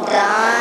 done.